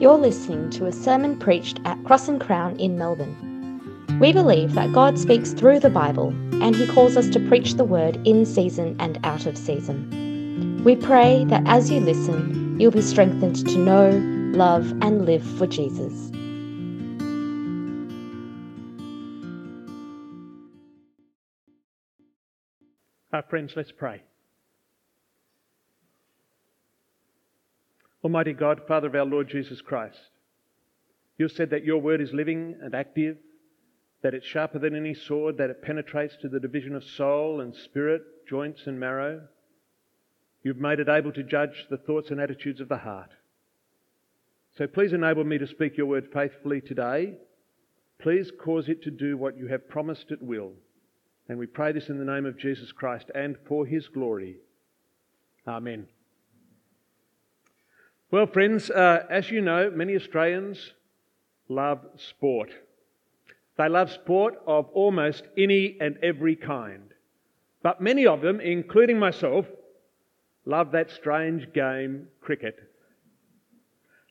You're listening to a sermon preached at Cross and Crown in Melbourne. We believe that God speaks through the Bible and He calls us to preach the word in season and out of season. We pray that as you listen, you'll be strengthened to know, love, and live for Jesus. Our friends, let's pray. Almighty God, Father of our Lord Jesus Christ, you said that your word is living and active, that it's sharper than any sword, that it penetrates to the division of soul and spirit, joints and marrow. You've made it able to judge the thoughts and attitudes of the heart. So please enable me to speak your word faithfully today. Please cause it to do what you have promised it will. And we pray this in the name of Jesus Christ and for his glory. Amen. Well, friends, uh, as you know, many Australians love sport. They love sport of almost any and every kind. But many of them, including myself, love that strange game, cricket.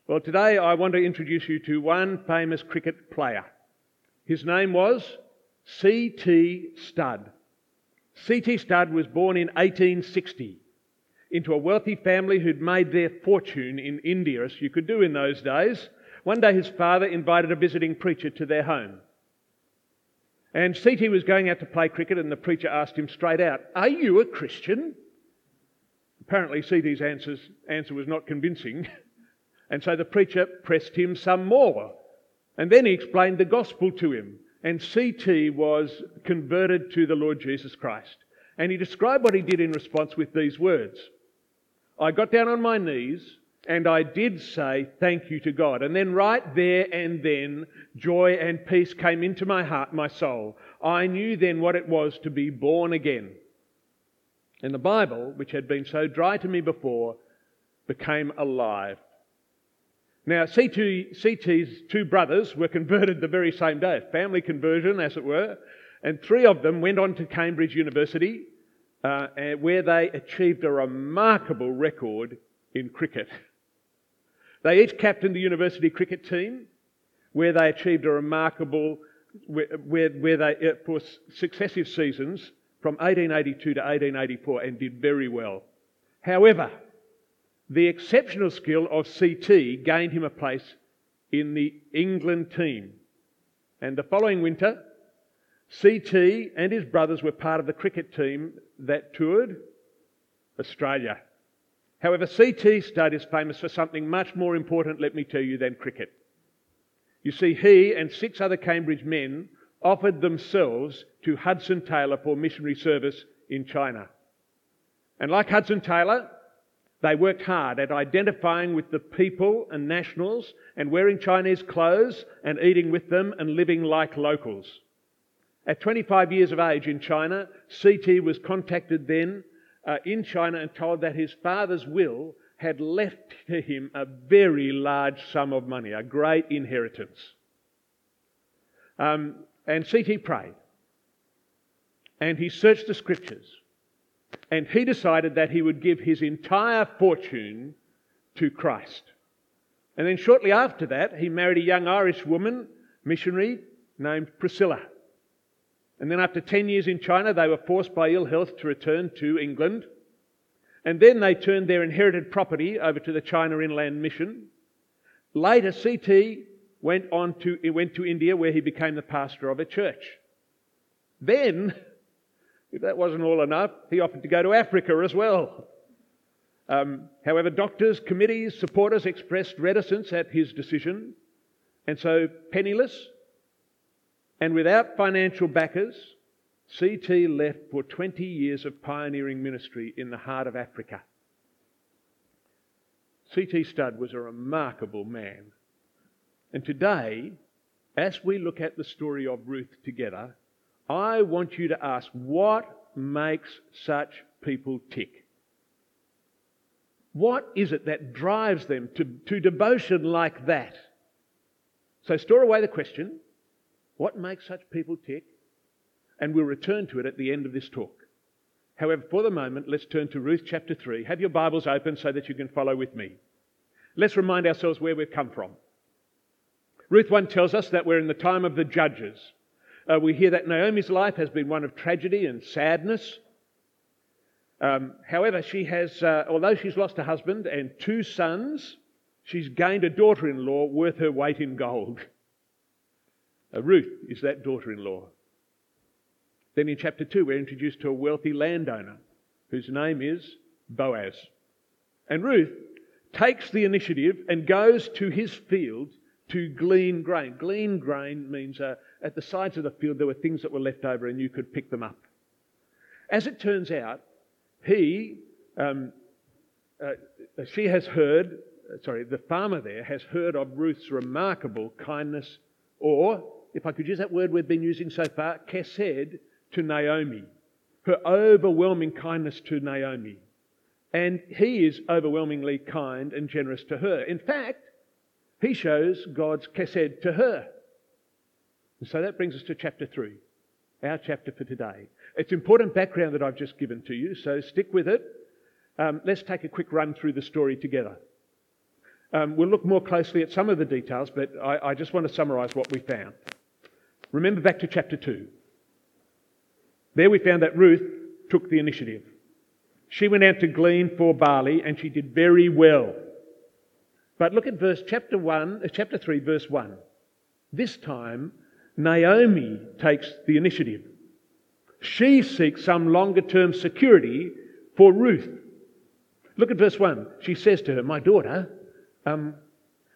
Well, today I want to introduce you to one famous cricket player. His name was C.T. Studd. C.T. Studd was born in 1860 into a wealthy family who'd made their fortune in India, as you could do in those days. One day his father invited a visiting preacher to their home. And C.T. was going out to play cricket, and the preacher asked him straight out, Are you a Christian? Apparently, C.T.'s answer was not convincing, and so the preacher pressed him some more. And then he explained the gospel to him, and C.T. was converted to the Lord Jesus Christ. And he described what he did in response with these words I got down on my knees and I did say thank you to God. And then, right there and then, joy and peace came into my heart, my soul. I knew then what it was to be born again. And the Bible, which had been so dry to me before, became alive. Now, CT, CT's two brothers were converted the very same day, family conversion, as it were, and three of them went on to Cambridge University uh, where they achieved a remarkable record in cricket. They each captained the university cricket team, where they achieved a remarkable, where, where, where they, uh, for successive seasons from 1882 to 1884, and did very well. However, the exceptional skill of CT gained him a place in the England team. And the following winter, CT and his brothers were part of the cricket team that toured Australia. However, CT Studd is famous for something much more important, let me tell you, than cricket. You see, he and six other Cambridge men offered themselves to Hudson Taylor for missionary service in China. And like Hudson Taylor, they worked hard at identifying with the people and nationals and wearing Chinese clothes and eating with them and living like locals. At 25 years of age in China, CT was contacted then uh, in China and told that his father's will had left to him a very large sum of money, a great inheritance. Um, and CT prayed. And he searched the scriptures. And he decided that he would give his entire fortune to Christ. And then shortly after that, he married a young Irish woman, missionary, named Priscilla. And then, after 10 years in China, they were forced by ill health to return to England. And then they turned their inherited property over to the China Inland Mission. Later, CT went on to, went to India where he became the pastor of a church. Then, if that wasn't all enough, he offered to go to Africa as well. Um, however, doctors, committees, supporters expressed reticence at his decision. And so, penniless, and without financial backers, CT left for 20 years of pioneering ministry in the heart of Africa. C.T. Studd was a remarkable man. And today, as we look at the story of Ruth together, I want you to ask what makes such people tick? What is it that drives them to, to devotion like that? So store away the question what makes such people tick? And we'll return to it at the end of this talk. However, for the moment, let's turn to Ruth chapter 3. Have your Bibles open so that you can follow with me. let's remind ourselves where we've come from. Ruth 1 tells us that we're in the time of the judges. Uh, we hear that Naomi's life has been one of tragedy and sadness. Um, however, she has, uh, although she's lost a husband and two sons, she's gained a daughter in law worth her weight in gold. Uh, Ruth is that daughter in law. Then in chapter 2, we're introduced to a wealthy landowner whose name is Boaz. And Ruth takes the initiative and goes to his field to glean grain. Glean grain means uh, at the sides of the field there were things that were left over and you could pick them up. As it turns out, he, um, uh, she has heard, uh, sorry, the farmer there has heard of Ruth's remarkable kindness, or, if I could use that word we've been using so far, kesed to Naomi, her overwhelming kindness to Naomi. And he is overwhelmingly kind and generous to her. In fact, he shows God's kesed to her. And so that brings us to chapter 3, our chapter for today. It's important background that I've just given to you, so stick with it. Um, let's take a quick run through the story together. Um, we'll look more closely at some of the details, but I, I just want to summarise what we found. Remember back to chapter 2. There we found that Ruth took the initiative. She went out to glean for barley and she did very well. But look at verse chapter 1, uh, chapter 3 verse 1. This time Naomi takes the initiative. She seeks some longer term security for Ruth. Look at verse 1. She says to her, My daughter, um,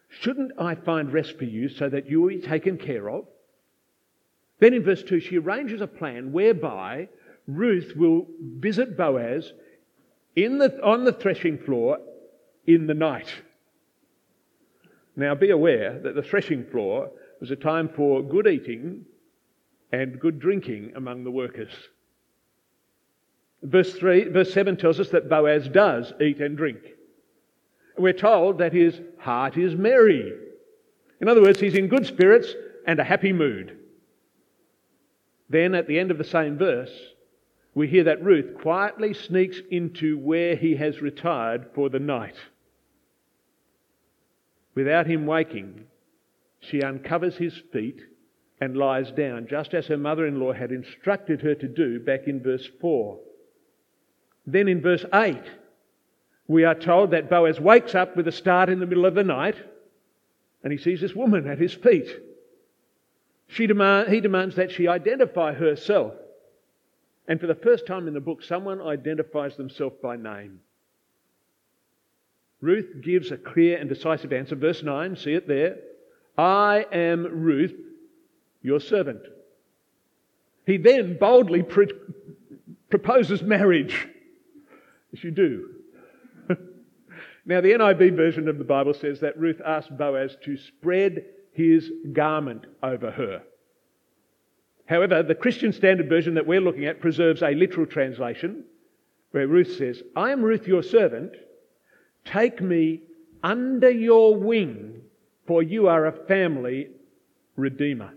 shouldn't I find rest for you so that you will be taken care of? Then in verse 2, she arranges a plan whereby Ruth will visit Boaz the, on the threshing floor in the night. Now be aware that the threshing floor was a time for good eating and good drinking among the workers. Verse, 3, verse 7 tells us that Boaz does eat and drink. We're told that his heart is merry. In other words, he's in good spirits and a happy mood. Then at the end of the same verse, we hear that Ruth quietly sneaks into where he has retired for the night. Without him waking, she uncovers his feet and lies down, just as her mother in law had instructed her to do back in verse 4. Then in verse 8, we are told that Boaz wakes up with a start in the middle of the night and he sees this woman at his feet. Demand, he demands that she identify herself. And for the first time in the book, someone identifies themselves by name. Ruth gives a clear and decisive answer. Verse 9, see it there. I am Ruth, your servant. He then boldly pre- proposes marriage, as you do. now, the NIV version of the Bible says that Ruth asked Boaz to spread his garment over her. However, the Christian Standard Version that we're looking at preserves a literal translation where Ruth says, I am Ruth, your servant. Take me under your wing, for you are a family redeemer.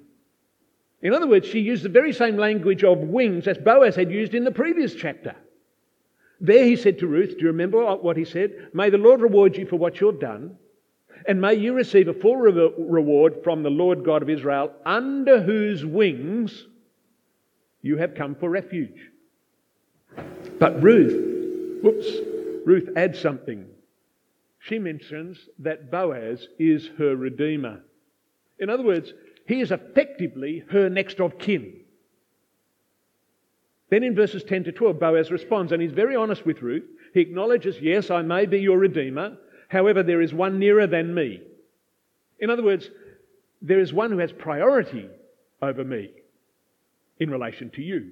In other words, she used the very same language of wings as Boaz had used in the previous chapter. There he said to Ruth, Do you remember what he said? May the Lord reward you for what you've done, and may you receive a full re- reward from the Lord God of Israel, under whose wings you have come for refuge. But Ruth, whoops, Ruth adds something. She mentions that Boaz is her redeemer. In other words, he is effectively her next of kin. Then in verses 10 to 12, Boaz responds, and he's very honest with Ruth. He acknowledges, Yes, I may be your redeemer. However, there is one nearer than me. In other words, there is one who has priority over me in relation to you.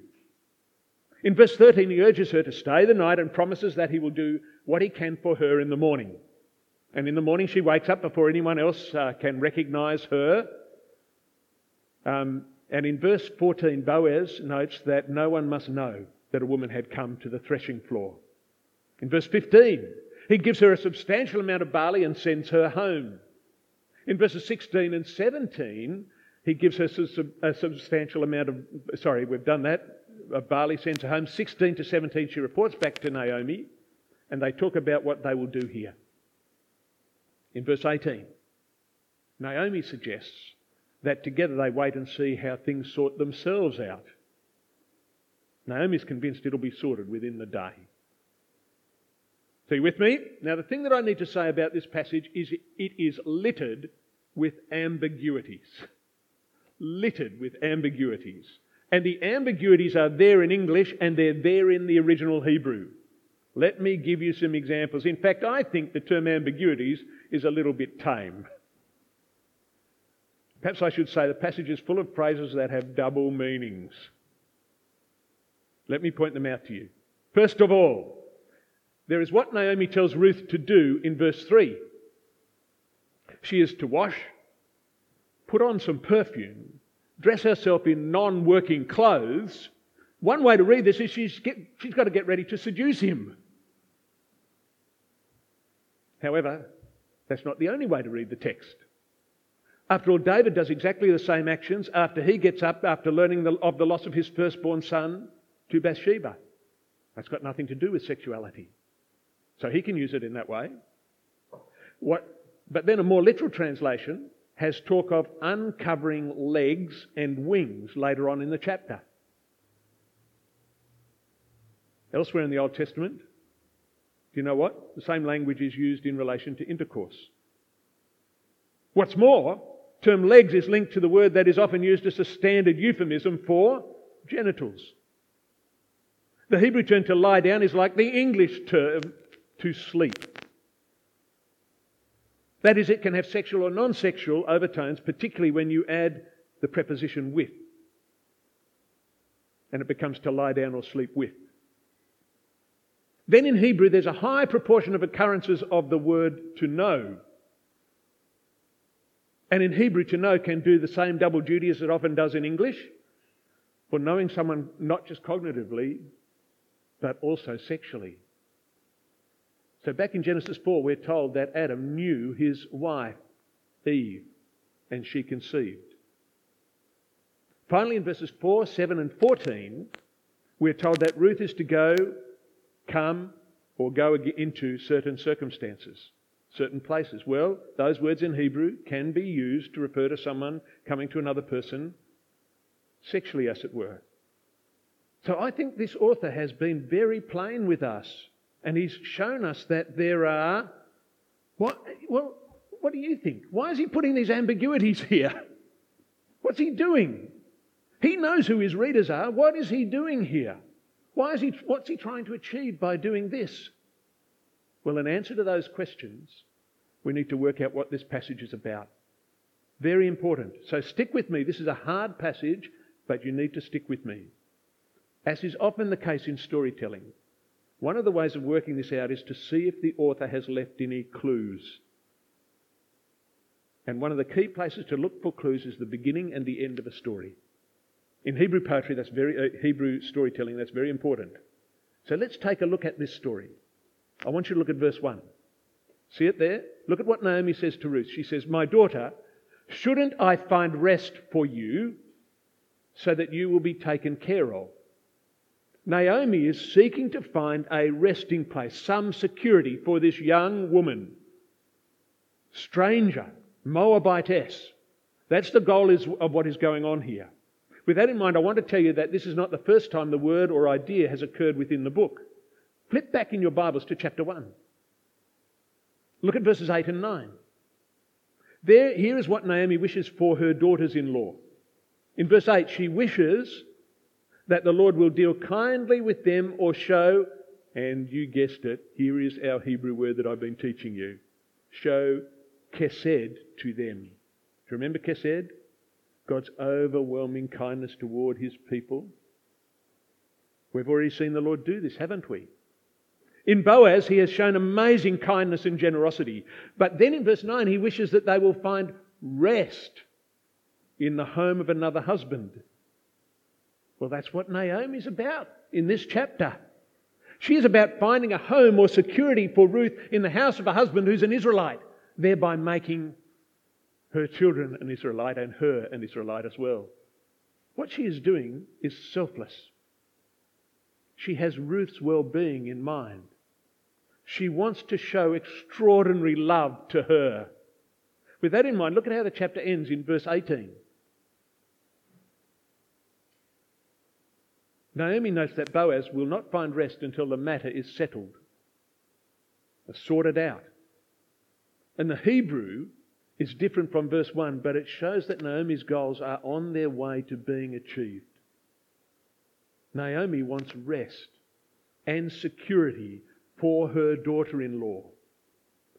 In verse 13, he urges her to stay the night and promises that he will do what he can for her in the morning. And in the morning, she wakes up before anyone else uh, can recognize her. Um, and in verse 14, Boaz notes that no one must know that a woman had come to the threshing floor. In verse 15, he gives her a substantial amount of barley and sends her home. In verses 16 and 17, he gives her a substantial amount of, sorry, we've done that. Barley sends her home. 16 to 17, she reports back to Naomi, and they talk about what they will do here. In verse 18, Naomi suggests that together they wait and see how things sort themselves out. Naomi's convinced it'll be sorted within the day. So you with me? Now, the thing that I need to say about this passage is it is littered with ambiguities. Littered with ambiguities. And the ambiguities are there in English and they're there in the original Hebrew. Let me give you some examples. In fact, I think the term ambiguities is a little bit tame. Perhaps I should say the passage is full of phrases that have double meanings. Let me point them out to you. First of all, there is what Naomi tells Ruth to do in verse 3. She is to wash, put on some perfume, dress herself in non working clothes. One way to read this is she's, get, she's got to get ready to seduce him. However, that's not the only way to read the text. After all, David does exactly the same actions after he gets up after learning the, of the loss of his firstborn son to Bathsheba. That's got nothing to do with sexuality. So he can use it in that way. What, but then a more literal translation has talk of uncovering legs and wings later on in the chapter. Elsewhere in the Old Testament, do you know what? The same language is used in relation to intercourse. What's more, term legs is linked to the word that is often used as a standard euphemism for genitals. The Hebrew term to lie down is like the English term to sleep. That is, it can have sexual or non sexual overtones, particularly when you add the preposition with. And it becomes to lie down or sleep with. Then in Hebrew, there's a high proportion of occurrences of the word to know. And in Hebrew, to know can do the same double duty as it often does in English for knowing someone not just cognitively, but also sexually. So back in Genesis 4, we're told that Adam knew his wife, Eve, and she conceived. Finally, in verses 4, 7, and 14, we're told that Ruth is to go come or go into certain circumstances, certain places. Well, those words in Hebrew can be used to refer to someone coming to another person sexually, as it were. So I think this author has been very plain with us, and he's shown us that there are. What, well, what do you think? Why is he putting these ambiguities here? What's he doing? He knows who his readers are. What is he doing here? Why is he, what's he trying to achieve by doing this? Well, in answer to those questions, we need to work out what this passage is about. Very important. So stick with me. This is a hard passage, but you need to stick with me. As is often the case in storytelling, one of the ways of working this out is to see if the author has left any clues. And one of the key places to look for clues is the beginning and the end of a story. In Hebrew poetry, that's very, uh, Hebrew storytelling, that's very important. So let's take a look at this story. I want you to look at verse 1. See it there? Look at what Naomi says to Ruth. She says, My daughter, shouldn't I find rest for you so that you will be taken care of? Naomi is seeking to find a resting place, some security for this young woman, stranger, Moabitess. That's the goal of what is going on here. With that in mind, I want to tell you that this is not the first time the word or idea has occurred within the book. Flip back in your Bibles to chapter 1. Look at verses 8 and 9. There, here is what Naomi wishes for her daughters in law. In verse 8, she wishes that the Lord will deal kindly with them or show, and you guessed it, here is our Hebrew word that I've been teaching you show kesed to them. Do you remember kesed? God's overwhelming kindness toward his people. We've already seen the Lord do this, haven't we? In Boaz, he has shown amazing kindness and generosity. But then in verse 9, he wishes that they will find rest in the home of another husband. Well, that's what Naomi's about in this chapter. She is about finding a home or security for Ruth in the house of a husband who's an Israelite, thereby making her children an Israelite and her an Israelite as well. What she is doing is selfless. She has Ruth's well being in mind. She wants to show extraordinary love to her. With that in mind, look at how the chapter ends in verse 18. Naomi notes that Boaz will not find rest until the matter is settled, uh, sorted out. And the Hebrew is different from verse 1, but it shows that Naomi's goals are on their way to being achieved. Naomi wants rest and security for her daughter in law.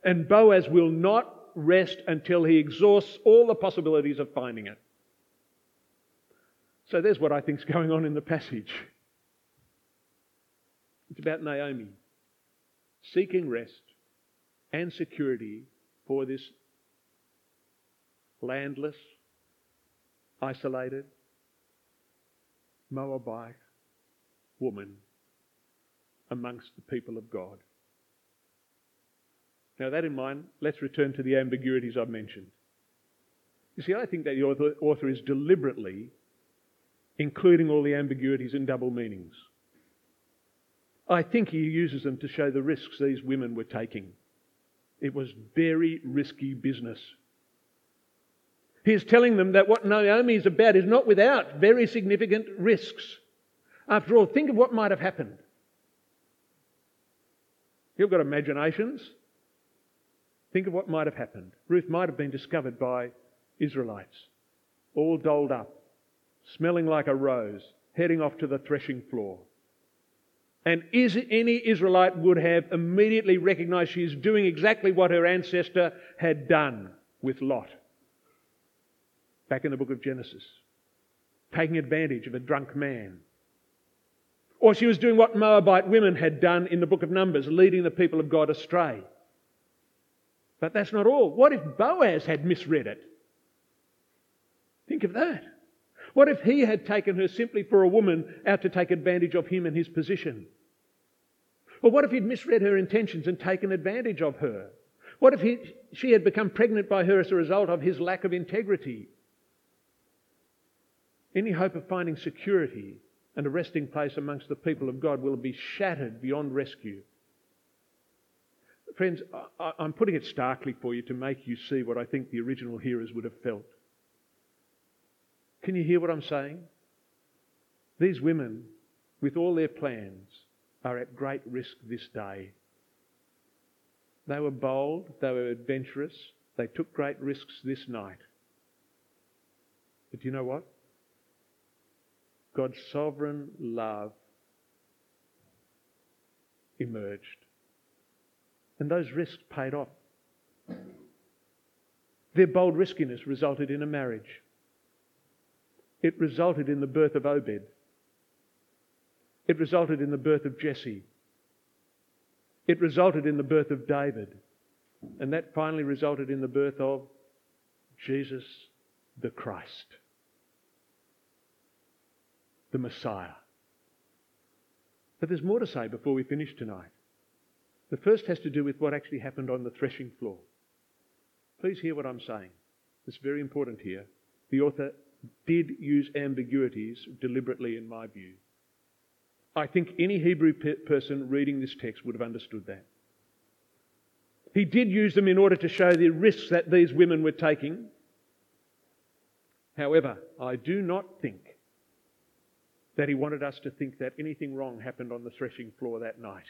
And Boaz will not rest until he exhausts all the possibilities of finding it. So there's what I think is going on in the passage. It's about Naomi seeking rest and security for this landless, isolated Moabite woman amongst the people of God. Now, that in mind, let's return to the ambiguities I've mentioned. You see, I think that the author, author is deliberately including all the ambiguities and double meanings. I think he uses them to show the risks these women were taking. It was very risky business. He's telling them that what Naomi is about is not without very significant risks. After all, think of what might have happened. You've got imaginations. Think of what might have happened. Ruth might have been discovered by Israelites, all dolled up, smelling like a rose, heading off to the threshing floor. And is any Israelite would have immediately recognized she is doing exactly what her ancestor had done with Lot. Back in the book of Genesis, taking advantage of a drunk man. Or she was doing what Moabite women had done in the book of Numbers, leading the people of God astray. But that's not all. What if Boaz had misread it? Think of that. What if he had taken her simply for a woman out to take advantage of him and his position? Or what if he'd misread her intentions and taken advantage of her? What if he, she had become pregnant by her as a result of his lack of integrity? Any hope of finding security and a resting place amongst the people of God will be shattered beyond rescue. Friends, I'm putting it starkly for you to make you see what I think the original hearers would have felt. Can you hear what I'm saying? These women, with all their plans, are at great risk this day. They were bold, they were adventurous, they took great risks this night. But do you know what? God's sovereign love emerged. And those risks paid off. Their bold riskiness resulted in a marriage. It resulted in the birth of Obed. It resulted in the birth of Jesse. It resulted in the birth of David. And that finally resulted in the birth of Jesus the Christ, the Messiah. But there's more to say before we finish tonight. The first has to do with what actually happened on the threshing floor. Please hear what I'm saying. It's very important here. The author did use ambiguities deliberately, in my view. I think any Hebrew person reading this text would have understood that. He did use them in order to show the risks that these women were taking. However, I do not think that he wanted us to think that anything wrong happened on the threshing floor that night.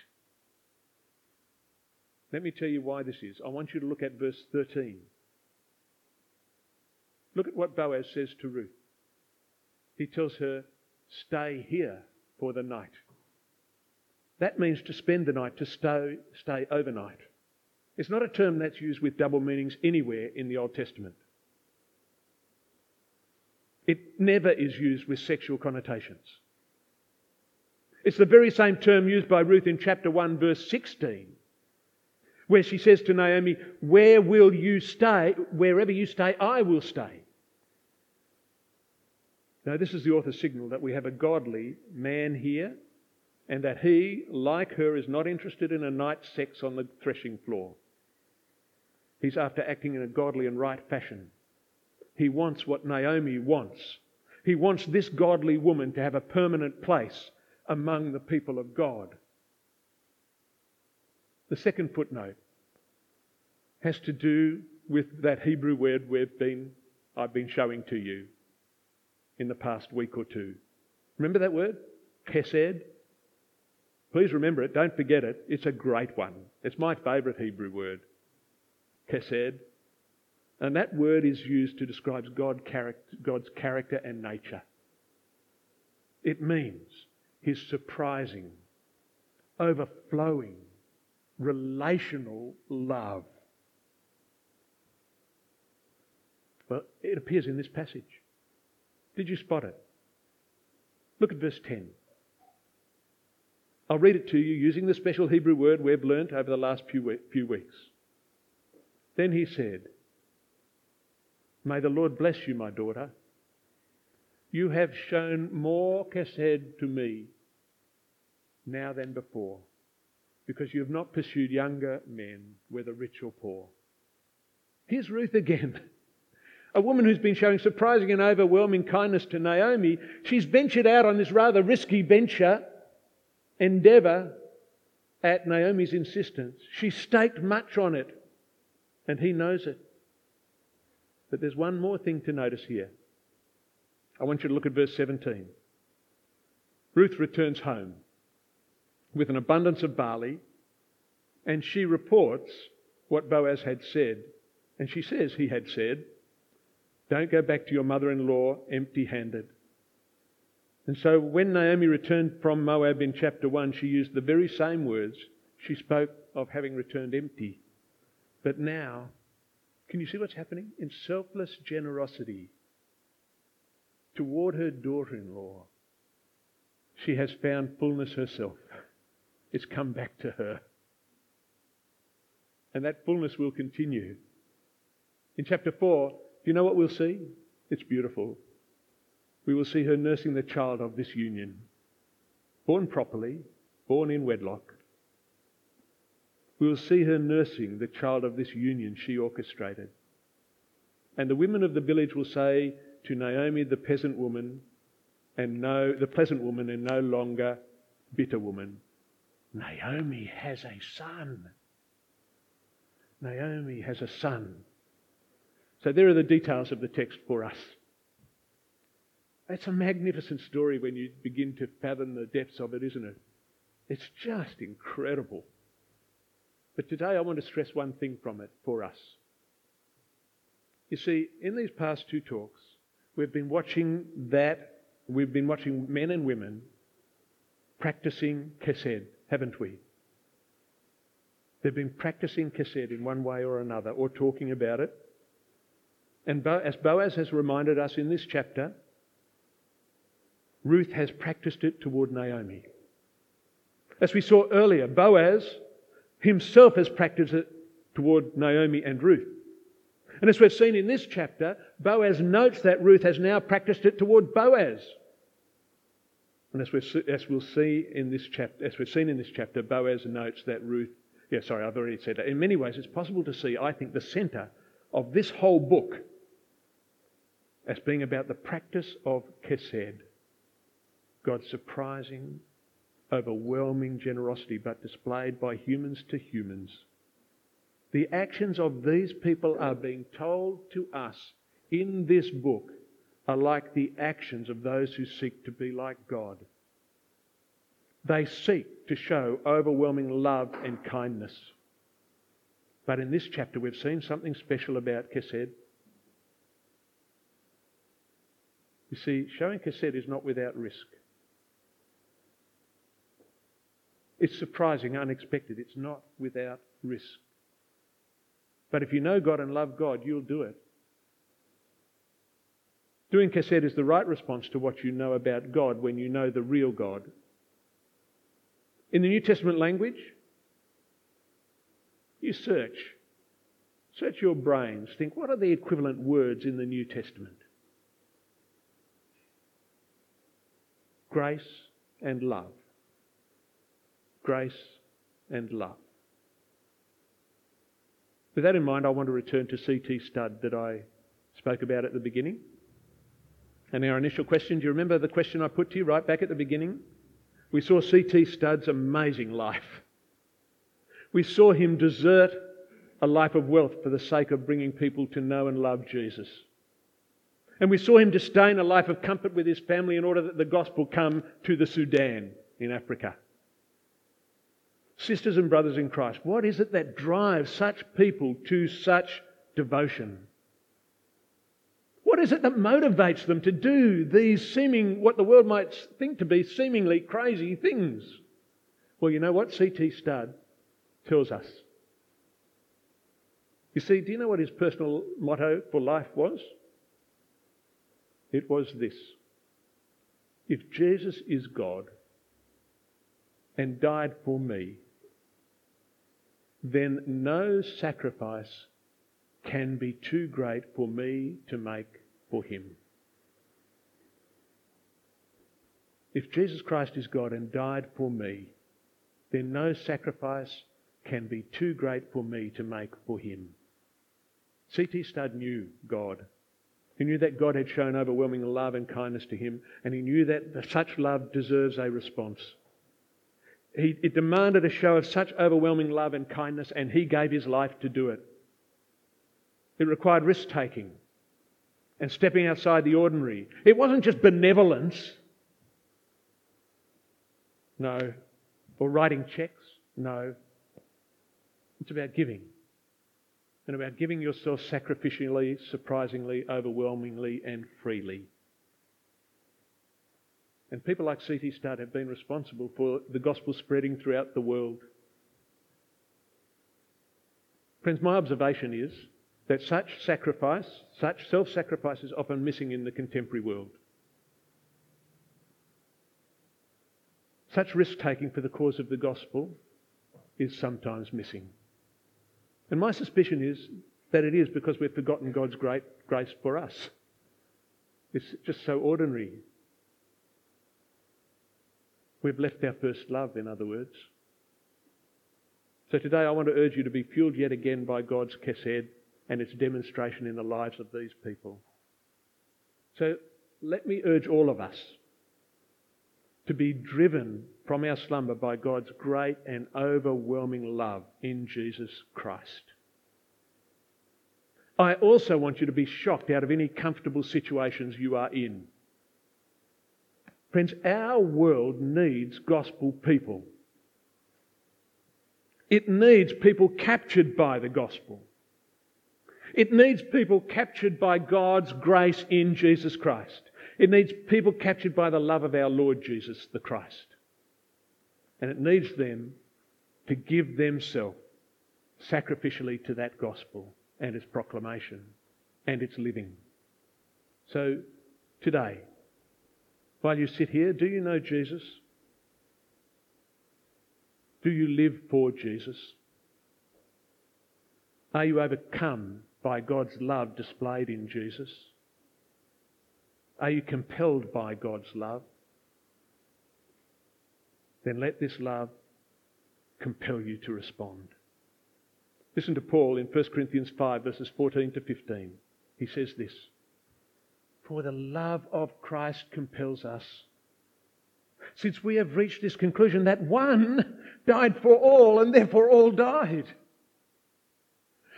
Let me tell you why this is. I want you to look at verse 13. Look at what Boaz says to Ruth. He tells her, Stay here for the night. That means to spend the night, to stay, stay overnight. It's not a term that's used with double meanings anywhere in the Old Testament. It never is used with sexual connotations. It's the very same term used by Ruth in chapter 1, verse 16, where she says to Naomi, Where will you stay? Wherever you stay, I will stay. Now, this is the author's signal that we have a godly man here and that he, like her, is not interested in a night's sex on the threshing floor. He's after acting in a godly and right fashion. He wants what Naomi wants. He wants this godly woman to have a permanent place among the people of God. The second footnote has to do with that Hebrew word we've been, I've been showing to you in the past week or two. Remember that word? Chesed? Please remember it. Don't forget it. It's a great one. It's my favourite Hebrew word. Chesed. And that word is used to describe God God's character and nature. It means his surprising, overflowing, relational love. Well, it appears in this passage. Did you spot it? Look at verse 10. I'll read it to you using the special Hebrew word we've learnt over the last few, few weeks. Then he said, May the Lord bless you, my daughter. You have shown more chesed to me now than before, because you have not pursued younger men, whether rich or poor. Here's Ruth again. A woman who's been showing surprising and overwhelming kindness to Naomi. She's ventured out on this rather risky venture, endeavour, at Naomi's insistence. She staked much on it, and he knows it. But there's one more thing to notice here. I want you to look at verse 17. Ruth returns home with an abundance of barley, and she reports what Boaz had said. And she says he had said, Don't go back to your mother in law empty handed. And so when Naomi returned from Moab in chapter 1, she used the very same words. She spoke of having returned empty. But now, can you see what's happening? In selfless generosity toward her daughter in law, she has found fullness herself. It's come back to her. And that fullness will continue. In chapter 4, do you know what we'll see? It's beautiful. We will see her nursing the child of this union. Born properly, born in wedlock. We will see her nursing the child of this union she orchestrated. And the women of the village will say to Naomi, the peasant woman, and no, the pleasant woman, and no longer bitter woman, Naomi has a son. Naomi has a son. So there are the details of the text for us. It's a magnificent story when you begin to fathom the depths of it, isn't it? It's just incredible. But today I want to stress one thing from it for us. You see, in these past two talks, we've been watching that, we've been watching men and women practicing Kesed, haven't we? They've been practicing Kesed in one way or another, or talking about it. And as Boaz has reminded us in this chapter, Ruth has practiced it toward Naomi. As we saw earlier, Boaz himself has practiced it toward Naomi and Ruth. And as we've seen in this chapter, Boaz notes that Ruth has now practiced it toward Boaz. And as, as we'll see in this chapter, as we've seen in this chapter, Boaz notes that Ruth, yeah, sorry, I've already said that. In many ways, it's possible to see, I think, the centre of this whole book as being about the practice of Kesed. God's surprising, overwhelming generosity, but displayed by humans to humans. The actions of these people are being told to us in this book are like the actions of those who seek to be like God. They seek to show overwhelming love and kindness. But in this chapter, we've seen something special about Kesed. You see, showing kesed is not without risk. It's surprising, unexpected. It's not without risk. But if you know God and love God, you'll do it. Doing kesed is the right response to what you know about God when you know the real God. In the New Testament language, you search. Search your brains. Think, what are the equivalent words in the New Testament? Grace and love grace, and love. With that in mind, I want to return to C.T. Studd that I spoke about at the beginning. And our initial question, do you remember the question I put to you right back at the beginning? We saw C.T. Studd's amazing life. We saw him desert a life of wealth for the sake of bringing people to know and love Jesus. And we saw him disdain a life of comfort with his family in order that the gospel come to the Sudan in Africa. Sisters and brothers in Christ, what is it that drives such people to such devotion? What is it that motivates them to do these seeming, what the world might think to be seemingly crazy things? Well, you know what C.T. Studd tells us. You see, do you know what his personal motto for life was? It was this If Jesus is God and died for me, then no sacrifice can be too great for me to make for him. If Jesus Christ is God and died for me, then no sacrifice can be too great for me to make for him. C.T. Studd knew God. He knew that God had shown overwhelming love and kindness to him, and he knew that such love deserves a response. He, it demanded a show of such overwhelming love and kindness, and he gave his life to do it. It required risk taking and stepping outside the ordinary. It wasn't just benevolence, no, or writing checks, no. It's about giving. And about giving yourself sacrificially, surprisingly, overwhelmingly, and freely. And people like C.T. Studd have been responsible for the gospel spreading throughout the world. Friends, my observation is that such sacrifice, such self sacrifice, is often missing in the contemporary world. Such risk taking for the cause of the gospel is sometimes missing. And my suspicion is that it is because we've forgotten God's great grace for us. It's just so ordinary. We've left our first love, in other words. So today I want to urge you to be fueled yet again by God's Kesed and its demonstration in the lives of these people. So let me urge all of us to be driven from our slumber by God's great and overwhelming love in Jesus Christ. I also want you to be shocked out of any comfortable situations you are in. Friends, our world needs gospel people. It needs people captured by the gospel. It needs people captured by God's grace in Jesus Christ. It needs people captured by the love of our Lord Jesus the Christ. And it needs them to give themselves sacrificially to that gospel and its proclamation and its living. So, today, while you sit here, do you know Jesus? Do you live for Jesus? Are you overcome by God's love displayed in Jesus? Are you compelled by God's love? Then let this love compel you to respond. Listen to Paul in 1 Corinthians 5, verses 14 to 15. He says this For the love of Christ compels us. Since we have reached this conclusion that one died for all, and therefore all died.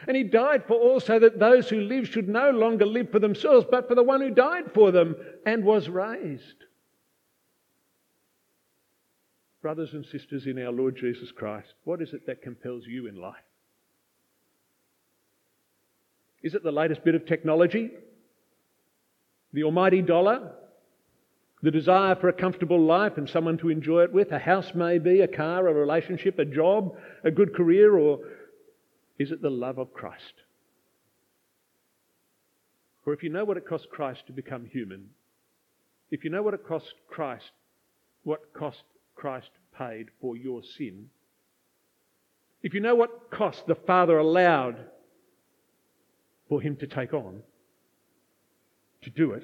And he died for all so that those who live should no longer live for themselves, but for the one who died for them and was raised. Brothers and sisters in our Lord Jesus Christ, what is it that compels you in life? Is it the latest bit of technology? The almighty dollar? The desire for a comfortable life and someone to enjoy it with? A house, maybe, a car, a relationship, a job, a good career, or is it the love of Christ? For if you know what it cost Christ to become human, if you know what it cost Christ, what cost Christ paid for your sin, if you know what cost the Father allowed for him to take on, to do it,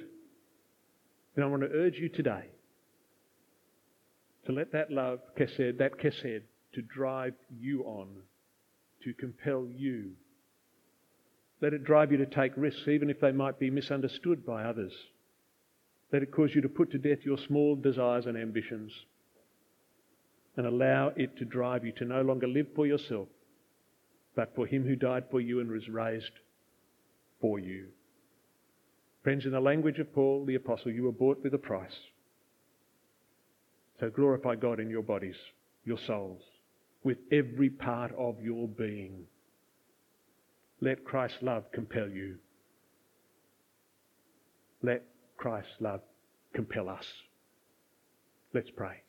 then I want to urge you today to let that love, kesed, that kesed, to drive you on to compel you. Let it drive you to take risks, even if they might be misunderstood by others. Let it cause you to put to death your small desires and ambitions and allow it to drive you to no longer live for yourself, but for him who died for you and was raised for you. Friends, in the language of Paul the Apostle, you were bought with a price. So glorify God in your bodies, your souls, with every part of your being. Let Christ's love compel you. Let Christ's love compel us. Let's pray.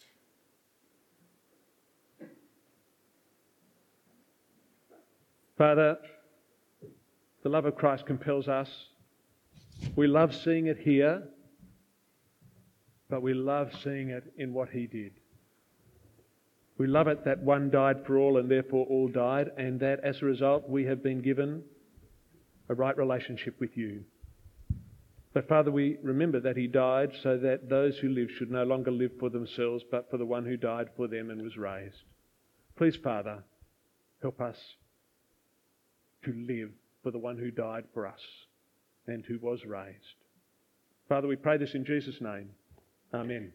Father, the love of Christ compels us. We love seeing it here, but we love seeing it in what He did. We love it that one died for all and therefore all died, and that as a result we have been given a right relationship with you. But Father, we remember that He died so that those who live should no longer live for themselves, but for the one who died for them and was raised. Please, Father, help us to live for the one who died for us and who was raised. Father, we pray this in Jesus' name. Amen.